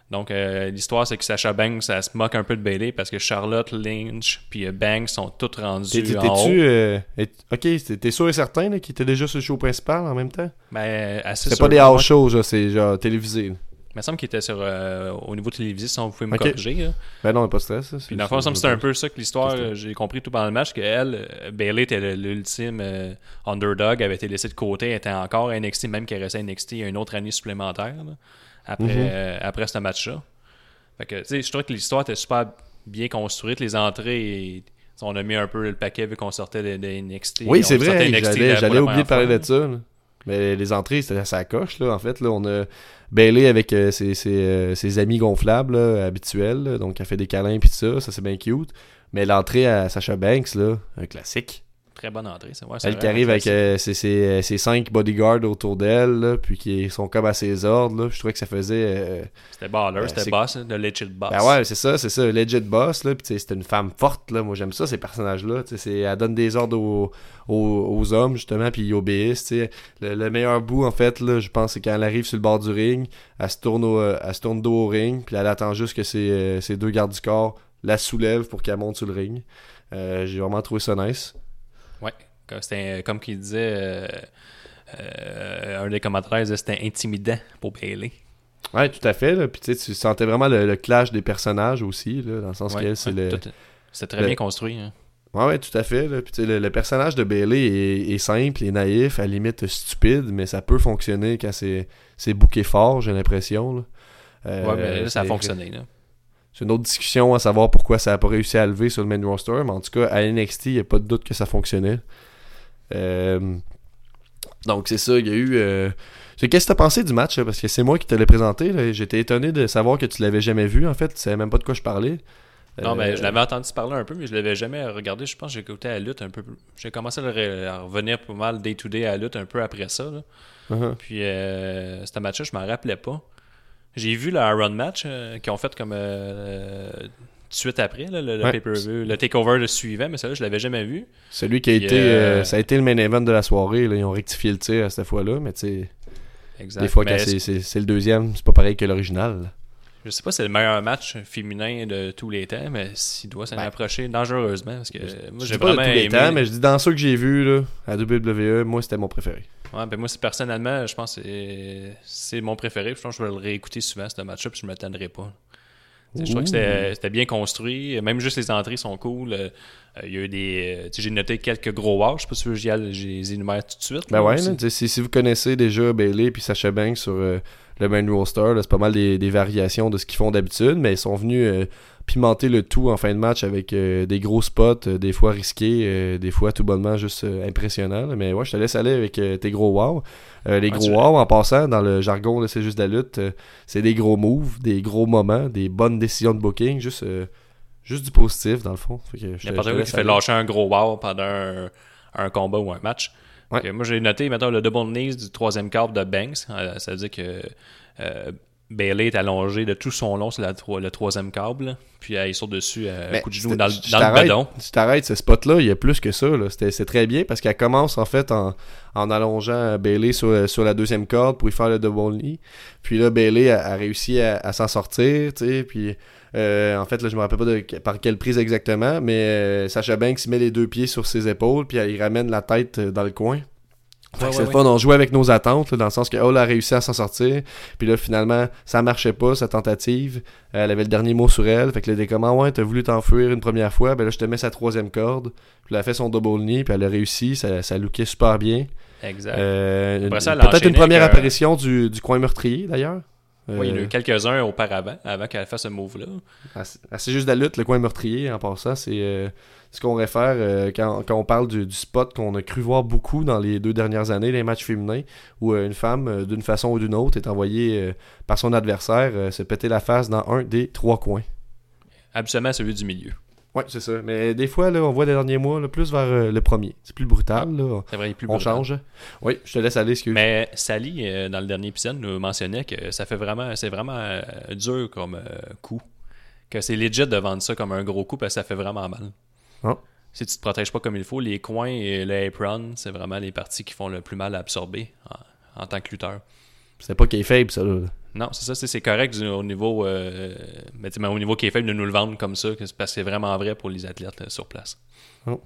Donc, euh, l'histoire, c'est que Sasha Banks, elle se moque un peu de Bailey parce que Charlotte, Lynch, puis euh, Banks sont toutes T'es- rendues t'es- en T'es-tu. haut. euh, est- ok, t'es sûr et certain là, qu'il était déjà sur le show principal en même temps? Ben, assez C'est sûr. pas des house shows, c'est genre télévisé. là. Il me semble qu'il était sur, euh, au niveau télévisé, si on pouvait me corriger. là. Ben non, pas de stress. ça, Puis dans le fond, c'était un peu ça que l'histoire, euh, j'ai compris tout pendant le match, que elle, euh, Bailey était l'ultime euh, underdog, avait été laissée de côté, elle était encore à NXT, même qu'elle restait à NXT une autre année supplémentaire, là, après, Mhm. euh, après ce match-là. Fait que, tu sais, je trouvais que l'histoire était super bien construite, les entrées, on a mis un peu le paquet vu qu'on sortait de, de NXT. Oui, c'est vrai, j'allais oublier de parler de ça. là. Mais les entrées, c'était à sa coche, là, en fait. Là, on a Bailey avec euh, ses, ses, euh, ses amis gonflables là, habituels. là. donc, elle fait des câlins puis tout ça. Ça, c'est bien cute. Mais l'entrée à Sacha Banks, là, un classique. Très bonne entrée, c'est ouais, Elle qui arrive avec euh, ses, ses, euh, ses cinq bodyguards autour d'elle, là, puis qui sont comme à ses ordres. Là. Je trouvais que ça faisait... euh, C'était baller, Ben, c'était c'est- boss, de legit boss. Ben ouais, c'est ça, c'est ça, legit boss, là, c'est une femme forte, là, moi j'aime ça, ces personnages-là, c'est- elle donne des ordres aux, aux, aux hommes, justement, puis ils obéissent. Le, le meilleur bout, en fait, là, je pense, c'est quand elle arrive sur le bord du ring, elle se tourne, au, euh, elle se tourne dos au ring, puis elle attend juste que ses, euh, ses deux gardes du corps la soulèvent pour qu'elle monte sur le ring. Euh, J'ai vraiment trouvé ça nice. Comme c'était comme qu'il disait, euh, euh, un des commentaires disait c'était intimidant pour Bailey. Ouais, tout à fait, là, puis tu sais, tu sentais vraiment le, le clash des personnages aussi, là, dans le sens Ouais, qu'elle, c'est ouais, le... C'était très le- bien construit. hein. Ouais, ouais, tout à fait. Là. Puis, tu sais, le, le personnage de Bailey est, est simple et naïf, à la limite stupide, mais ça peut fonctionner quand c'est, bouqué fort, j'ai l'impression. Euh, ouais, mais là, ça a fonctionné. Là. C'est une autre discussion à savoir pourquoi ça n'a pas réussi à lever sur le main roster, mais en tout cas, à NXT, il n'y a pas de doute que ça fonctionnait. Euh, donc, c'est ça, il y a eu. euh, Qu'est-ce que tu as pensé du match là? Parce que c'est moi qui te l'ai présenté. J'étais étonné de savoir que tu l'avais jamais vu, en fait. Tu savais même pas de quoi je parlais. Non, mais Euh, je l'avais entendu parler un peu, mais je l'avais jamais regardé. Je pense que j'ai écouté la lutte un peu. J'ai commencé à, à revenir pas mal day-to-day à la lutte un peu après ça. là. uh-huh. Puis, euh, ce match-là, je m'en rappelais pas. J'ai vu le Iron Match euh, qu'ils ont fait comme euh, tout de suite après, là, le, le Ouais. pay-per-view. Le takeover le suivant, mais ça, là, je l'avais jamais vu. Celui qui a Puis, été. euh, euh, ça a été le main event de la soirée. Là. Ils ont rectifié le tir à cette fois-là, mais tu sais, des fois, Mais quand c'est, le deuxième, c'est pas pareil que l'original. Je sais pas si c'est le meilleur match féminin de tous les temps, mais s'il doit s'en Ben, approcher dangereusement. Parce que moi, Je j'ai pas de vraiment tous les aimé. temps, mais je dis dans ceux que j'ai vus là, à WWE, moi c'était mon préféré. Ouais, ben moi, personnellement, je pense que c'est- mon préféré. Je pense que je vais le réécouter souvent, ce match-up, puis je ne m'attendrai pas. Je trouve que c'était bien construit. Même juste les entrées sont cool. Euh, Il y a eu des. euh, J'ai noté quelques gros wow. Je sais pas si j'y les énumère tout de suite. Ben là, ouais, là, si, si vous connaissez déjà Bailey puis Sacha Banks sur euh, le main roster, c'est pas mal des, des variations de ce qu'ils font d'habitude, mais ils sont venus euh, pimenter le tout en fin de match avec euh, des gros spots, euh, des fois risqués, euh, des fois tout bonnement juste impressionnants. là. Mais ouais, je te laisse aller avec tes gros wow. Les Ouais, gros wow, en passant, dans le jargon, là, c'est juste de la lutte, c'est des gros moves, des gros moments, des bonnes décisions de booking, juste, juste du positif dans le fond. Fait que je qui fait aller. lâcher un gros wow pendant un, un combat ou un match. Ouais. Moi, j'ai noté, maintenant le double knees du troisième câble de Banks. Euh, ça veut dire que euh, Bailey est allongé de tout son long sur la tro- le troisième câble. Puis elle saute dessus euh, Mais coup de genou dans, le- dans bedon. Tu t'arrêtes, ce spot-là, il y a plus que ça. C'est très bien parce qu'elle commence en fait en, en allongeant Bailey sur, sur la deuxième corde pour y faire le double knee. Puis là, Bailey a, a réussi à, à s'en sortir. Puis euh, en fait, là, je me rappelle pas de, par quelle prise exactement, mais euh, Sacha Banks il met les deux pieds sur ses épaules, puis elle, il ramène la tête euh, dans le coin. Ouais, c'est ouais, le fun, on jouait avec nos attentes, là, dans le sens que Hall a réussi à s'en sortir. Puis là, finalement, ça marchait pas, sa tentative. Euh, elle avait le dernier mot sur elle. Fait que là, elle était comme, Ah ouais, t'as voulu t'enfuir une première fois. Ben là, je te mets sa troisième corde. Puis elle a fait son double knee, puis elle a réussi. Ça, ça lookait super bien. Exact. Euh, Peut-être une première euh, apparition du, du coin meurtrier, d'ailleurs. Oui, il y en a eu quelques-uns auparavant, avant qu'elle fasse ce move-là. ah, c'est ah, c'est juste de la lutte, le coin meurtrier, en passant. C'est euh, ce qu'on réfère euh, quand, quand on parle du, du spot qu'on a cru voir beaucoup dans les deux dernières années, les matchs féminins, où euh, une femme, euh, d'une façon ou d'une autre, est envoyée par son adversaire se péter la face dans un des trois coins. Absolument celui du milieu. Ouais, c'est ça. Mais des fois, là, on voit les derniers mois là, plus vers le premier. C'est plus brutal, là. C'est vrai, il est plus On brutal. change. Oui, je te laisse aller, excuse. Mais Sally, dans le dernier épisode, nous mentionnait que ça fait vraiment, c'est vraiment dur comme coup. Que c'est legit de vendre ça comme un gros coup parce que ça fait vraiment mal. Ah. Si tu te protèges pas comme il faut, les coins et le apron, c'est vraiment les parties qui font le plus mal à absorber en, en tant que lutteur. C'est pas qu'il est faible, ça, là. Non, c'est ça, c'est correct au niveau, euh, mais au niveau qui est faible de nous le vendre comme ça, parce que c'est vraiment vrai pour les athlètes euh, sur place. Oh.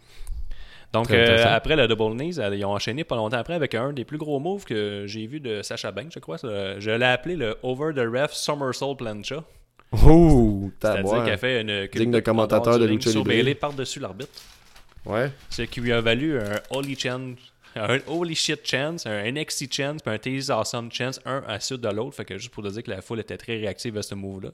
Donc euh, après le double knees, euh, ils ont enchaîné pas longtemps après avec un des plus gros moves que j'ai vu de Sacha Banks, je crois. Je l'ai appelé le Over the Ref Somersault Plancha. Oh, t'as C'est-à-dire qu'elle fait une Digne de commentateur de Lucha sur. Bailey par-dessus l'arbitre. Ouais. Ce qui lui a valu un Holy Chance, un Holy Shit Chance, un NXT Chance, puis un Taze Awesome Chance, un à suite de l'autre. Fait que juste pour te dire que la foule était très réactive à ce move-là.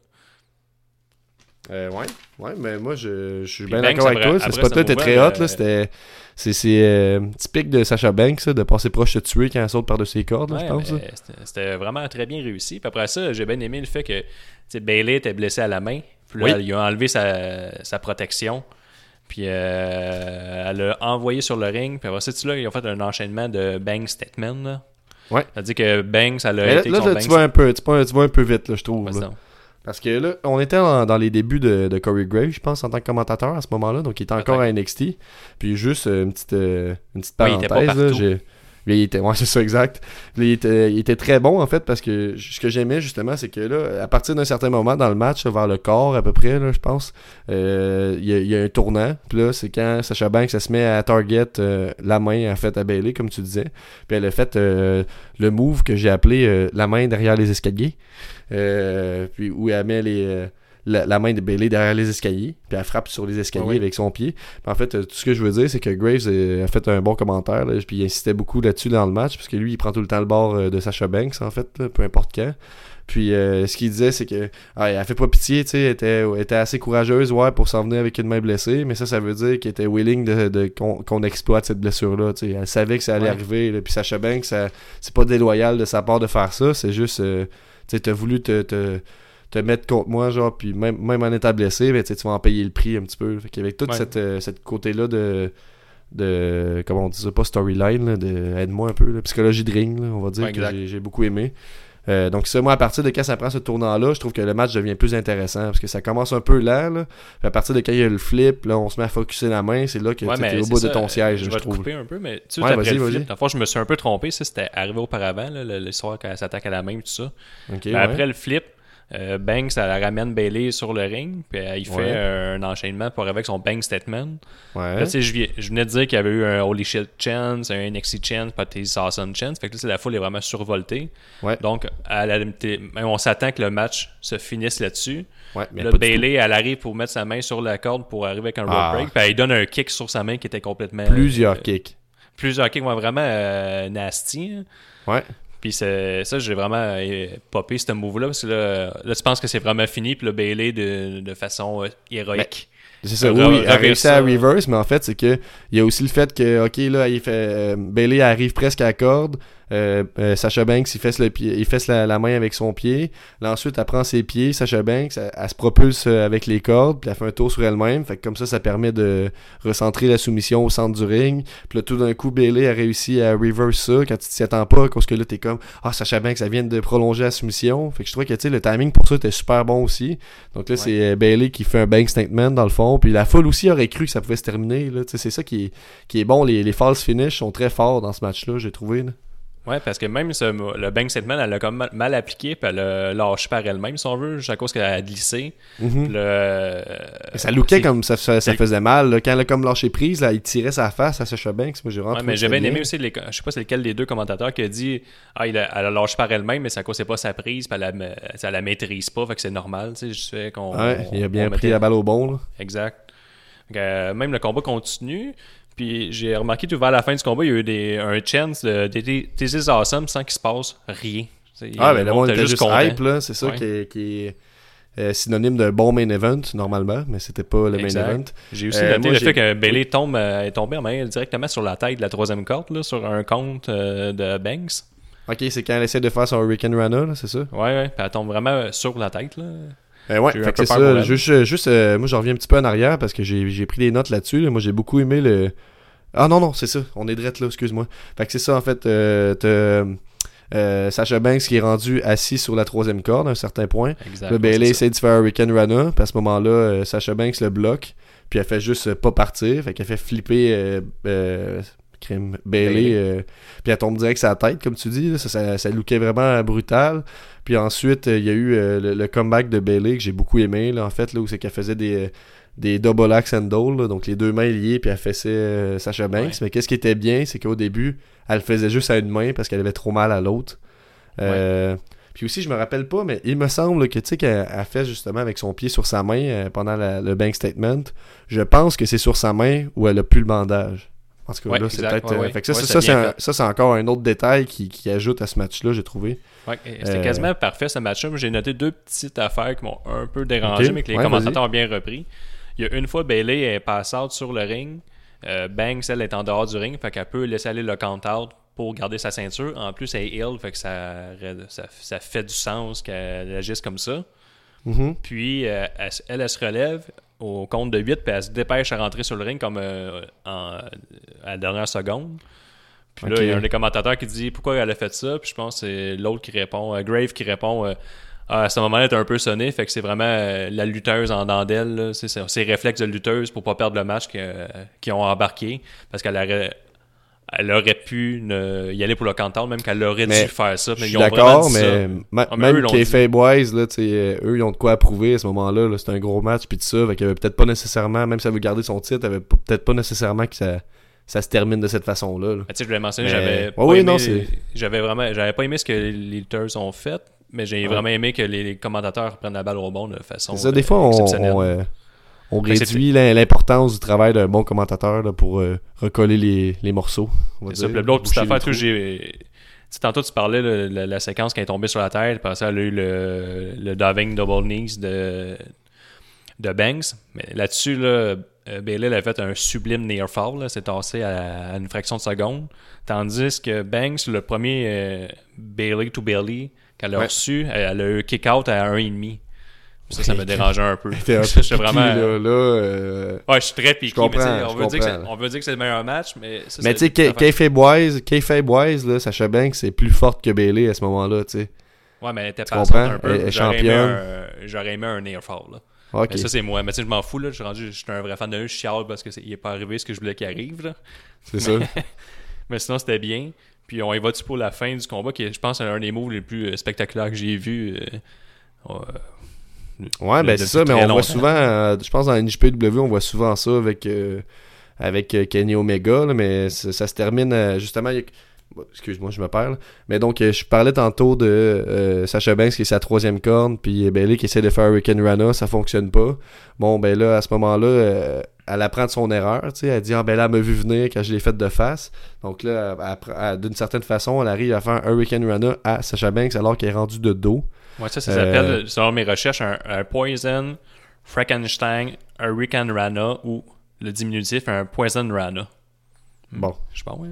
Euh, ouais, ouais, mais moi je, je suis bien d'accord avec toi. Ce après spot-là ce était très hot. Là, euh, c'était, c'est c'est euh, typique de Sacha Banks ça, de passer proche de tuer quand elle saute par-dessus les cordes, là, Ouais, je pense. mais là. c'était- vraiment très bien réussi. Puis après ça, j'ai bien aimé le fait que sais, Bailey était blessé à la main. Puis là, Oui. il a enlevé sa, sa protection. Puis euh, elle l'a envoyé sur le ring. Puis après ça, tu là, ils ont fait un enchaînement de Banks Statman. Là. Ouais. C'est-à-dire que Banks, elle a Mais là, été là, tu vas un peu, tu vas, tu vas un peu vite, là, je trouve. Là. Parce que là, on était dans, dans les débuts de, de Corey Graves, je pense, en tant que commentateur à ce moment-là. Donc, il était encore à NXT. Puis juste euh, une petite, euh, une petite Ouais, il était pas parenthèse. Il était, ouais, c'est ça, exact. Il, était, il était très bon, en fait, parce que ce que j'aimais, justement, c'est que là, à partir d'un certain moment dans le match, vers le corps, à peu près, là, je pense, euh, il y, a- il y a un tournant. Puis là, c'est quand Sacha Banks, ça se met à target euh, la main, en fait, à Bailey, comme tu disais. Puis elle a fait euh, le move que j'ai appelé euh, la main derrière les escaliers. Euh, puis où elle met les, euh, la, la main de Bailey derrière les escaliers, puis elle frappe sur les escaliers avec son pied. Puis en fait, euh, tout ce que je veux dire, c'est que Graves euh, a fait un bon commentaire, là, puis il insistait beaucoup là-dessus dans le match, parce que lui, il prend tout le temps le bord euh, de Sacha Banks, en fait, là, peu importe quand. Puis euh, ce qu'il disait, c'est que ah, elle fait pas pitié, tu sais, elle était, elle était assez courageuse, ouais, pour s'en venir avec une main blessée, mais ça, ça veut dire qu'elle était willing de, de- qu'on, exploite cette blessure-là, tu sais. Elle savait que ça allait Ouais. arriver, là, puis Sacha Banks, c'est pas déloyal de sa part de faire ça, c'est juste, euh, tu sais, t'as voulu te, te, te mettre contre moi, genre, puis même, même en étant blessé, ben, tu vas en payer le prix un petit peu. Fait qu'avec toute Ouais. cette, euh, cette côté-là de, de, comment on dit ça, pas storyline, là, de, aide-moi un peu, là, psychologie de ring, là, on va dire, Ouais, que j'ai, beaucoup aimé. Euh, donc ça, moi, à partir de quand ça prend ce tournant-là, je trouve que le match devient plus intéressant, parce que ça commence un peu lent, là. Puis à partir de quand il y a le flip, là, on se met à focuser la main, c'est là que Ouais, tu t'es au bout de ton siège, Je je, vais te trouve. couper un peu, mais tu sais, Ouais, après le flip, fond, je me suis un peu trompé. Ça, c'était arrivé auparavant, l'histoire quand elle s'attaque à la main, tout ça. Ok, Mais ouais. Après le flip, euh, Banks, elle ramène Bailey sur le ring, puis elle, il fait Ouais. un enchaînement pour avec son Bank Statement. Ouais. Là, tu sais, je, venais de dire qu'il y avait eu un Holy Shit Chance, un NXT Chance, pas Awesome Chance. Fait que là, c'est la foule est vraiment survoltée. Ouais. Donc, à la on s'attend que le match se finisse là-dessus. Là, Bailey, elle arrive pour mettre sa main sur la corde pour arriver avec un rope Ah. break. Puis elle donne un kick sur sa main qui était complètement. Plusieurs euh, kicks. Plusieurs kicks, vraiment euh, nasty. hein. Ouais. Puis c'est- ça, j'ai vraiment euh, popé ce move-là. Parce que là, là, tu penses que c'est vraiment fini. Puis le Bailey, de, de façon euh, héroïque. C'est ça, oui, oui, a réussi ça. à reverse, mais en fait, c'est que il y a aussi le fait que, ok, là, il fait, euh, Bailey arrive presque à la corde, euh, euh, Sacha Banks, il fesse, le pied, il fesse la, la main avec son pied, là, ensuite, elle prend ses pieds, Sacha Banks, elle, elle se propulse euh, avec les cordes, puis elle fait un tour sur elle-même, fait que comme ça, ça permet de recentrer la soumission au centre du ring, puis là, tout d'un coup, Bailey a réussi à reverse ça, quand tu t'y attends pas, parce que là, t'es comme, ah, Sacha Banks, ça vient de prolonger la soumission, fait que je trouvais que, le timing pour ça était super bon aussi, donc là, c'est Bailey qui fait un bank statement dans le fond. Puis la foule aussi aurait cru que ça pouvait se terminer. C'est ça qui est, qui est bon. Les, les false finish sont très forts dans ce match-là, j'ai trouvé. là. Ouais, parce que même ce, le Bank Statement, elle l'a comme mal, mal appliqué. Puis elle l'a lâché par elle-même, si on veut, juste à cause qu'elle a glissé. Mhm. Le, euh, ça lookait comme ça, ça, faisait mal. là. Quand elle a comme lâché prise, là, il tirait sa face à Sacha Banks. Moi, j'ai vraiment Ouais, mais c'était aimé aussi, les, je sais pas c'est lequel des deux commentateurs qui a dit Ah, il a, elle a lâché par elle-même, mais ça cause c'est pas sa prise, puis elle la, ça la maîtrise pas, fait que c'est normal, tu sais, je sais qu'on. Ouais, il a bien pris mettait- la balle au bon. Là. Exact. Euh, même le combat continue. Puis j'ai remarqué tout vers la fin du combat, il y a eu des, un chance de This is awesome sans qu'il se passe rien. Ah, ben le monde était juste content. hype. là. C'est ça Ouais. qui est, qui est, euh, synonyme de bon main event, normalement. Mais c'était pas le main event. J'ai aussi Euh, noté moi, le fait que Bailey tombe, euh, est tombé en main directement sur la tête de la troisième corde, là, sur un compte euh, de Banks. Ok, c'est quand elle essaie de faire son Hurricane Rana, là, c'est ça? Ouais, ouais. Puis elle tombe vraiment euh, sur la tête, là. Euh, ouais, fait que c'est ça. Juste, juste euh, moi, je reviens un petit peu en arrière parce que j'ai j'ai pris des notes là-dessus. là. Moi, j'ai beaucoup aimé le. Ah non, non, c'est ça. On est drette là, excuse-moi. Fait que c'est ça, en fait. Euh, t'as, euh, Sacha Banks qui est rendu assis sur la troisième corde à un certain point. Exact. Le Bailey essaie de faire un Hurricane Rana. Puis à ce moment-là, euh, Sacha Banks le bloque. Puis elle fait juste pas partir. Fait qu'elle fait flipper euh, euh, crime, Bailey. Euh, puis elle tombe direct sa tête, comme tu dis. là. Ça, ça, ça lookait vraiment brutal. Puis ensuite, euh, il y a eu euh, le, le comeback de Bailey que j'ai beaucoup aimé. Là, en fait, là, où c'est qu'elle faisait des, des double axe handle. là, donc les deux mains liées. Puis elle fessait euh, Sacha Banks. Ouais. Mais qu'est-ce qui était bien, c'est qu'au début, elle le faisait juste à une main parce qu'elle avait trop mal à l'autre. Euh, Puis aussi, je me rappelle pas, mais il me semble que tu sais qu'elle elle fait justement avec son pied sur sa main euh, pendant la- le bank statement. Je pense que c'est sur sa main où elle a plus le bandage. En tout cas, Ouais, là, c'est peut-être. ouais, euh, ouais. ça, ça, ça, c'est encore un autre détail qui, qui ajoute à ce match-là, j'ai trouvé. C'était Euh, quasiment parfait ce match-là. mais J'ai noté deux petites affaires qui m'ont un peu dérangé, mais que les commentateurs ont bien repris. Il y a une fois, Bailey est pass-out sur le ring. Euh, Banks, elle est en dehors du ring, fait qu'elle peut laisser aller le count-out pour garder sa ceinture. En plus, elle est ill, fait que ça, ça, ça fait du sens qu'elle agisse comme ça. Mhm. Puis, euh, elle, elle, elle se relève au compte de 8, puis elle se dépêche à rentrer sur le ring comme euh, en, à la dernière seconde. Puis là, il y a un des commentateurs qui dit pourquoi elle a fait ça? Puis je pense que c'est l'autre qui répond, euh, Grave qui répond euh, Ah, à ce moment-là, elle est un peu sonné. Fait que c'est vraiment euh, la lutteuse en dentelle. là. C'est ses réflexes de lutteuse pour pas perdre le match euh, qui ont embarqué. Parce qu'elle aurait. Elle aurait pu ne- y aller pour le canton, même qu'elle aurait Mais dû faire ça. Mais ils ont d'accord, mais, Ah, mais eux même Kayfabe Wise, là, euh, eux, ils ont de quoi approuver à ce moment-là. là. C'était un gros match, puis tout ça. Fait qu'il avait peut-être pas nécessairement, même si elle veut garder son titre, elle avait peut-être pas nécessairement que ça, ça se termine de cette façon-là. là. Sais, je voulais mentionner, Mais- j'avais pas aimé, non, c'est- j'avais vraiment, j'avais pas aimé ce que les lutteurs ont fait, mais j'ai Ouais. vraiment aimé que les, les commentateurs prennent la balle au bon de façon C'est ça, des fois, on, exceptionnelle. on, euh, on Fait réduit l'im- l'importance du travail d'un bon commentateur là, pour euh, recoller les, les morceaux. C'est L'autre petite affaire, j'ai. tantôt, tu parlais de la, la séquence qui est tombée sur la tête, puis ça, elle a eu le, le diving double knees de, de Banks. Mais là-dessus, là, euh, Bailey a fait un sublime near fall, là, c'est tassé à, à une fraction de seconde. Tandis que Banks, le premier euh, Bailey to Bailey qu'elle a Ouais. reçu, elle, elle a eu kick-out à 1,5. Ça, ça me dérangeait un peu. T'es un peu J'étais piqué, vraiment. là, là, euh, Ouais, je suis très piqué, mais on, veut dire que on veut dire que c'est le meilleur match, mais ça, Mais tu sais, Kayfabe Wise, là, Sacha Banks, c'est plus forte que Bailey à ce moment-là, tu sais. Ouais, mais elle était pas un peu. J'aurais aimé un- J'aurais aimé un near fall. Là. Mais ça, c'est moi. Mais tu sais, je m'en fous. Là. Je suis rendu, je suis un vrai fan de eux. Je chiale parce qu'il n'est pas arrivé ce que je voulais qu'il arrive. Là. C'est ça. Mais sinon, c'était bien. Puis on y va-tu pour la fin du combat, qui est, je pense, un des moves les plus euh, spectaculaires que j'ai vu. euh, Ouais, ben c'est ça, mais on voit souvent, euh, je pense dans NJPW, on voit souvent ça avec, euh, avec euh, Kenny Omega, là, mais ça, ça se termine justement. bon, Excuse-moi, je me perds. là. Mais donc, je parlais tantôt de euh, Sacha Banks qui est sa troisième corne, puis Bailey qui essaie de faire Hurricane Rana, ça fonctionne pas. Bon, ben là, à ce moment-là, elle apprend de son erreur, tu sais, elle dit, ah ben là, elle m'a vu venir quand je l'ai faite de face. Donc là, d'une certaine façon, elle arrive à faire un Hurricane Rana à Sacha Banks alors qu'elle est rendue de dos. Ouais, ça, ça Euh, s'appelle, selon mes recherches, un, un Poison, Frankenstein, Hurricane Rana ou le diminutif, un Poison Rana. Bon. Je sais pas, ouais.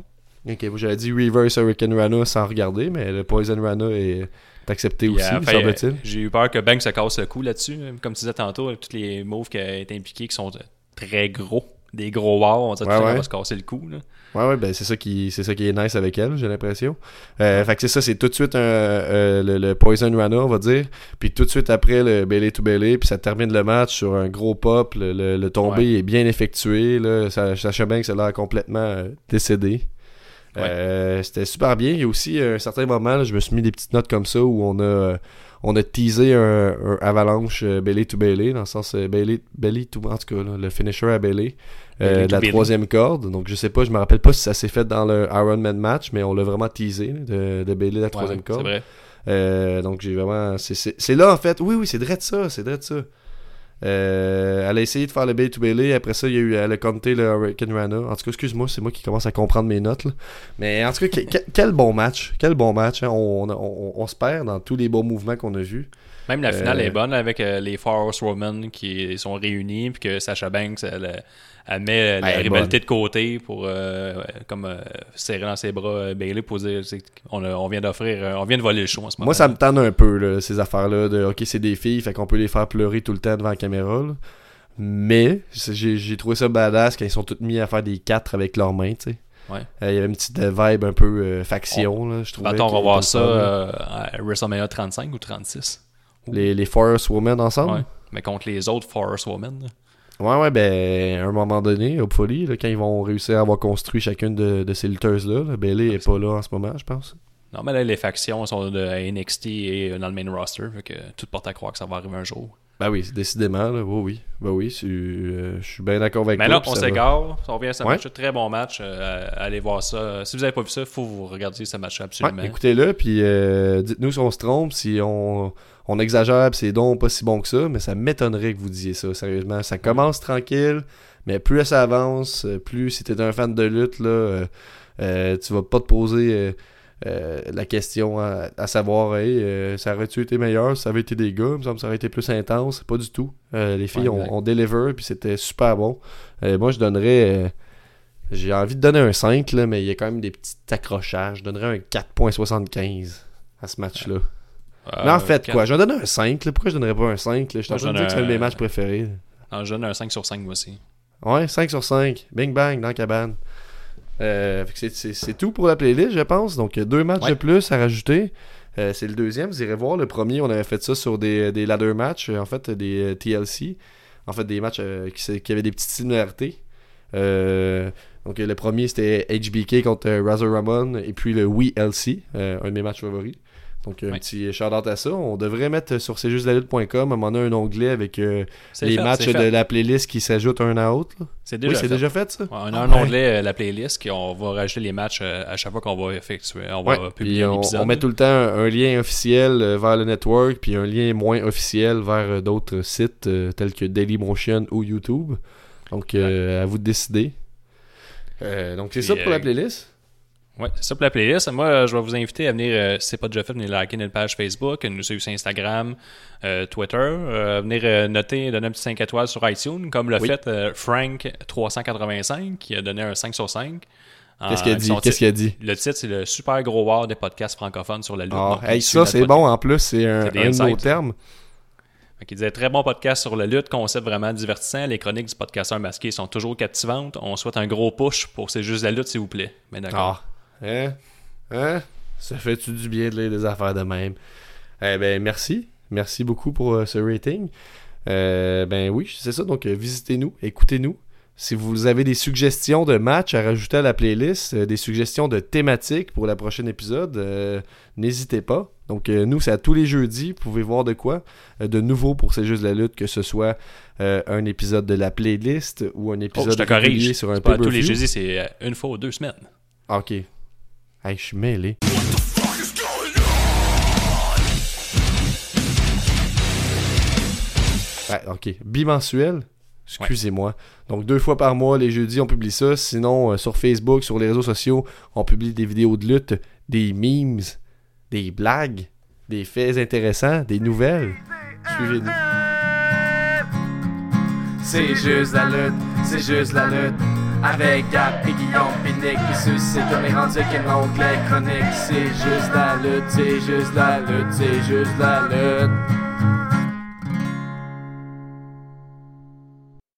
Ok, j'avais dit Reverse Hurricane Rana sans regarder, mais le Poison Rana est accepté aussi, euh, semble-t-il. J'ai eu peur que Bang se casse le cou là-dessus. Comme tu disais tantôt, avec tous les moves qui étaient impliqués qui sont euh, très gros. Des gros wars, on dirait Ouais, ouais. va se casser le cou. Là. Ouais, ouais, ben c'est ça qui c'est ça qui est nice avec elle, j'ai l'impression. Euh, fait que c'est ça, c'est tout de suite un, euh, le, le Poison Rana, on va dire. Puis tout de suite après le Belly to Belly, puis ça termine le match sur un gros pop. Le, le, le tombé est bien effectué. Là, Sa- Sacha Banks a l'air complètement euh, décédé. Euh, C'était super bien. Il y a aussi un certain moment, là, je me suis mis des petites notes comme ça où on a euh, on a teasé un, un avalanche euh, belly to belly, dans le sens euh, belly, belly to en tout cas là, le finisher à belly, euh, de la belly. troisième corde. Donc je sais pas, je me rappelle pas si ça s'est fait dans le Iron Man match, mais on l'a vraiment teasé de, de belly la troisième Ouais, corde. vrai. Euh, donc j'ai vraiment. c'est là en fait. Oui, oui, c'est vrai de ça. C'est vrai de ça. Euh, elle a essayé de faire le Bay to Bailey. Après ça, il y a eu, elle a compté le Hurricane Rana. En tout cas, excuse-moi, c'est moi qui commence à comprendre mes notes. Mais en tout cas, que- que- quel bon match. Quel bon match. hein. On, on- on se perd dans tous les bons mouvements qu'on a vus. Même la finale Euh, est bonne avec euh, les Four Horsewomen qui sont réunis, puis que Sacha Banks, elle, elle met la Elle rivalité de côté pour euh, comme euh, serrer dans ses bras euh, Bailey pour dire a- on vient d'offrir, euh, on vient de voler le show en ce moment. Moi, ça me tente un peu, là, ces affaires-là. De OK, c'est des filles, fait qu'on peut les faire pleurer tout le temps devant la caméra. là. Mais j'ai trouvé ça badass quand ils sont tous mis à faire des quatre avec leurs mains, tu sais. Ouais. Euh, Il y avait une petite euh, vibe un peu euh, faction, là, je trouvais. Attends, on va voir ça euh, à WrestleMania 35 ou 36. Les, les Forest Women ensemble? Ouais. Mais contre les autres Forest Women. là. Ouais, ouais, ben, à un moment donné, hopefully, là, quand ils vont réussir à avoir construit chacune de, de ces lutteuses-là, là, Bailey est pas là en ce moment, je pense. Non, mais là, les factions sont de NXT et euh, dans le main roster. Fait que tout porte à croire que ça va arriver un jour. Ben oui, décidément, là, oui, oui. Ben oui, euh, je suis bien d'accord avec Mais là, on s'égare. On revient à ce Ouais. match. Très bon match. Euh, allez voir ça. Si vous n'avez pas vu ça, il faut vous regarder ce match Ouais, absolument. écoutez-le, puis euh, dites-nous si on se trompe, si on, on exagère, puis c'est donc pas si bon que ça, mais ça m'étonnerait que vous disiez ça, sérieusement. Ça commence tranquille, mais plus ça avance, euh, plus si t'es un fan de lutte, là, euh, euh, tu vas pas te poser euh, la question à, à savoir, hey, ça aurait-tu été meilleur si ça avait été des gars, il me semble que ça aurait été plus intense, pas du tout. Les filles Ouais, ont, ont deliver, puis c'était super bon. Moi, je donnerais... j'ai envie de donner un 5, là, mais il y a quand même des petits accrochages. Je donnerais un 4.75 à ce match-là. Euh, mais en fait, quatre- quoi, je vais donner un 5. Là. Pourquoi je donnerais pas un 5 là? Je suis en Moi, je train de dire donne que c'est un de mes matchs préférés. Non, je donne un 5 sur 5 moi aussi. Ouais, 5 sur 5. Bing bang dans la cabane. Euh, fait c'est- tout pour la playlist, je pense. Donc, deux matchs Ouais. de plus à rajouter. Euh, c'est le deuxième. Vous irez voir. Le premier, on avait fait ça sur des, des ladder matchs, euh, en fait, des euh, TLC. En fait, des matchs euh, qui, avaient des petites similarités. Euh, donc, euh, le premier, c'était HBK contre euh, Razor Ramon. Et puis le WeLC, euh, un de mes matchs favoris. Donc, un petit shout-out à ça. On devrait mettre sur c'est juste la lutte.com, à un moment donné, un onglet avec euh, les fait, matchs de fait. la playlist qui s'ajoutent un à l'autre. C'est déjà oui, fait. déjà fait, ça? Ouais, on a Ah, un ouais. onglet, euh, la playlist, qu'on va rajouter les matchs euh, à chaque fois qu'on va effectuer. On Ouais, va publier on, épisode. on met tout le temps un, un lien officiel euh, vers le network, puis un lien moins officiel vers euh, d'autres sites euh, tels que Dailymotion ou YouTube. Donc, euh, à vous de décider. Euh, donc, c'est ça pour la euh, playlist? Ouais, c'est ça pour la playlist. Moi, je vais vous inviter à venir, euh, si c'est pas déjà fait, venir liker notre page Facebook, nous suivre sur Instagram, euh, Twitter, euh, venir euh, noter, donner un petit 5 étoiles sur iTunes, comme l'a Oui. fait euh, Frank385, qui a donné un 5 sur 5. Qu'est-ce qu'il a dit? Qu'est-ce qu'il a dit? Le titre, c'est le super gros war des podcasts francophones sur la lutte. Ah, hey, il ça, c'est bon. En plus, c'est un, un termes. Fait qu'il disait très bon podcast sur la lutte, concept vraiment divertissant. Les chroniques du podcasteur masqué sont toujours captivantes. On souhaite un gros push pour C'est juste la lutte, s'il vous plaît. Mais d'accord. Ah. Hein? Hein? Ça fait-tu du bien de lire des affaires de même? Eh ben, merci. Merci beaucoup pour euh, ce rating. Euh, ben oui, c'est ça. Donc, euh, visitez-nous, écoutez-nous. Si vous avez des suggestions de matchs à rajouter à la playlist, euh, des suggestions de thématiques pour le prochain épisode, euh, n'hésitez pas. Donc euh, nous, c'est à tous les jeudis. Vous pouvez voir de quoi de nouveau pour C'est juste la lutte, que ce soit un épisode de la playlist ou un Oh, épisode je te corrige. sur un pas tous les jeudis, c'est une fois ou deux semaines. Ah, Ok. Hey, je suis mêlé. Ouais, ok. Bimensuel? Excusez-moi. Donc deux fois par mois, les jeudis, on publie ça. Sinon, euh, sur Facebook, sur les réseaux sociaux, on publie des vidéos de lutte, des memes, des blagues, des faits intéressants, des nouvelles. Suivez-nous. C'est juste la lutte, c'est juste la lutte. Avec et Guillaume Pinique qui suscite comme les rendus qui l'onglet chronique. C'est juste la lutte, c'est juste la lutte, c'est juste la lutte.